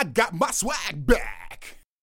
I got my swag back.